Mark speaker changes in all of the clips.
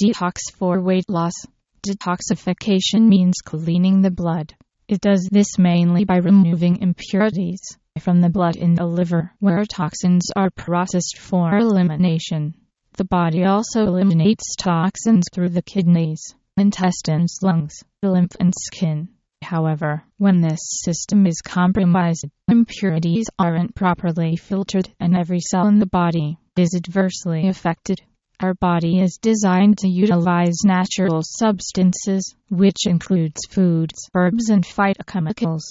Speaker 1: Detox for weight loss. Detoxification means cleaning the blood. It does this mainly by removing impurities from the blood in the liver, where toxins are processed for elimination. The body also eliminates toxins through the kidneys, intestines, lungs, lymph, and skin. However, when this system is compromised, impurities aren't properly filtered and every cell in the body is adversely affected. Our body is designed to utilize natural substances, which includes foods, herbs, and phytochemicals.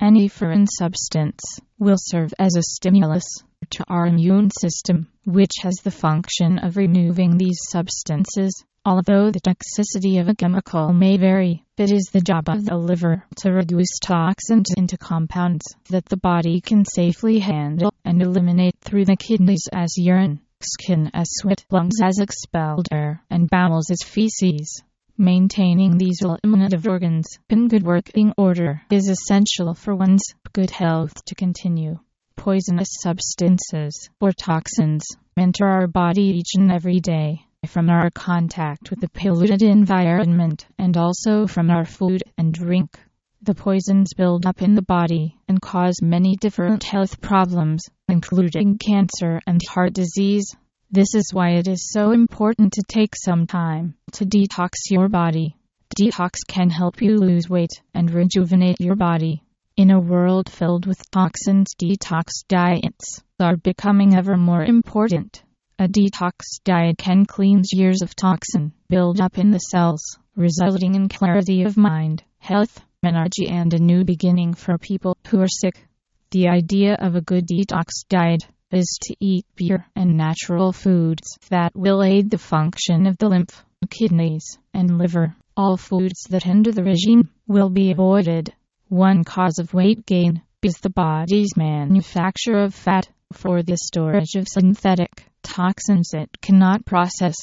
Speaker 1: Any foreign substance will serve as a stimulus to our immune system, which has the function of removing these substances. Although the toxicity of a chemical may vary, it is the job of the liver to reduce toxins into compounds that the body can safely handle and eliminate through the kidneys as urine, skin as sweat, lungs as expelled air, and bowels as feces. Maintaining these eliminative organs in good working order is essential for one's good health to continue. Poisonous substances or toxins enter our body each and every day from our contact with the polluted environment and also from our food and drink. The poisons build up in the body and cause many different health problems, including cancer and heart disease. This is why it is so important to take some time to detox your body. Detox can help you lose weight and rejuvenate your body. In a world filled with toxins, detox diets are becoming ever more important. A detox diet can cleanse years of toxin build up in the cells, resulting in clarity of mind, health, energy, and a new beginning for people who are sick. The idea of a good detox diet is to eat pure and natural foods that will aid the function of the lymph, kidneys, and liver. All foods that hinder the regime will be avoided. One cause of weight gain is the body's manufacture of fat for the storage of synthetic toxins it cannot process.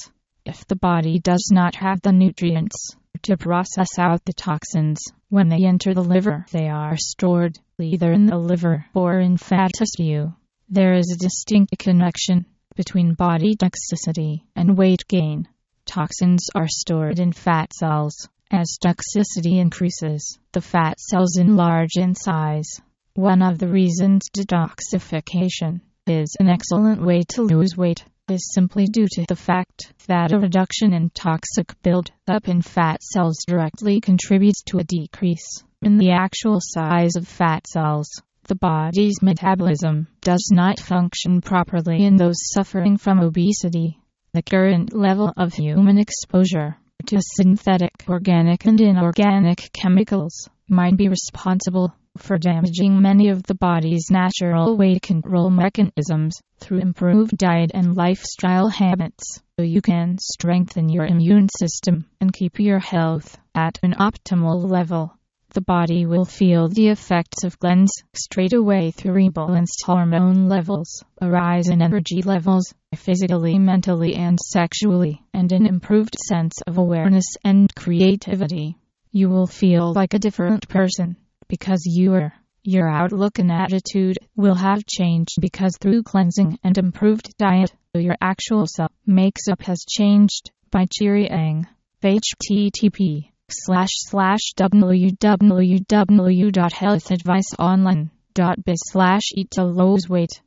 Speaker 1: If the body does not have the nutrients to process out the toxins, when they enter the liver, they are stored either in the liver or in fat tissue. There is a distinct connection between body toxicity and weight gain. Toxins are stored in fat cells. As toxicity increases, the fat cells enlarge in size. One of the reasons detoxification is an excellent way to lose weight is simply due to the fact that a reduction in toxic build-up in fat cells directly contributes to a decrease in the actual size of fat cells. The body's metabolism does not function properly in those suffering from obesity. The current level of human exposure to synthetic organic and inorganic chemicals might be responsible for damaging many of the body's natural weight control mechanisms through improved diet and lifestyle habits so you can strengthen your immune system and keep your health at an optimal level. The body will feel the effects of cleanse straight away through rebalanced hormone levels, a rise in energy levels, physically, mentally, and sexually, and an improved sense of awareness and creativity. You will feel like a different person because your. Your outlook and attitude will have changed because through cleansing and improved diet, your actual cell makes up has changed by Cheery Ang. http slash slash www.healthadviceonline.biz slash eat to lose weight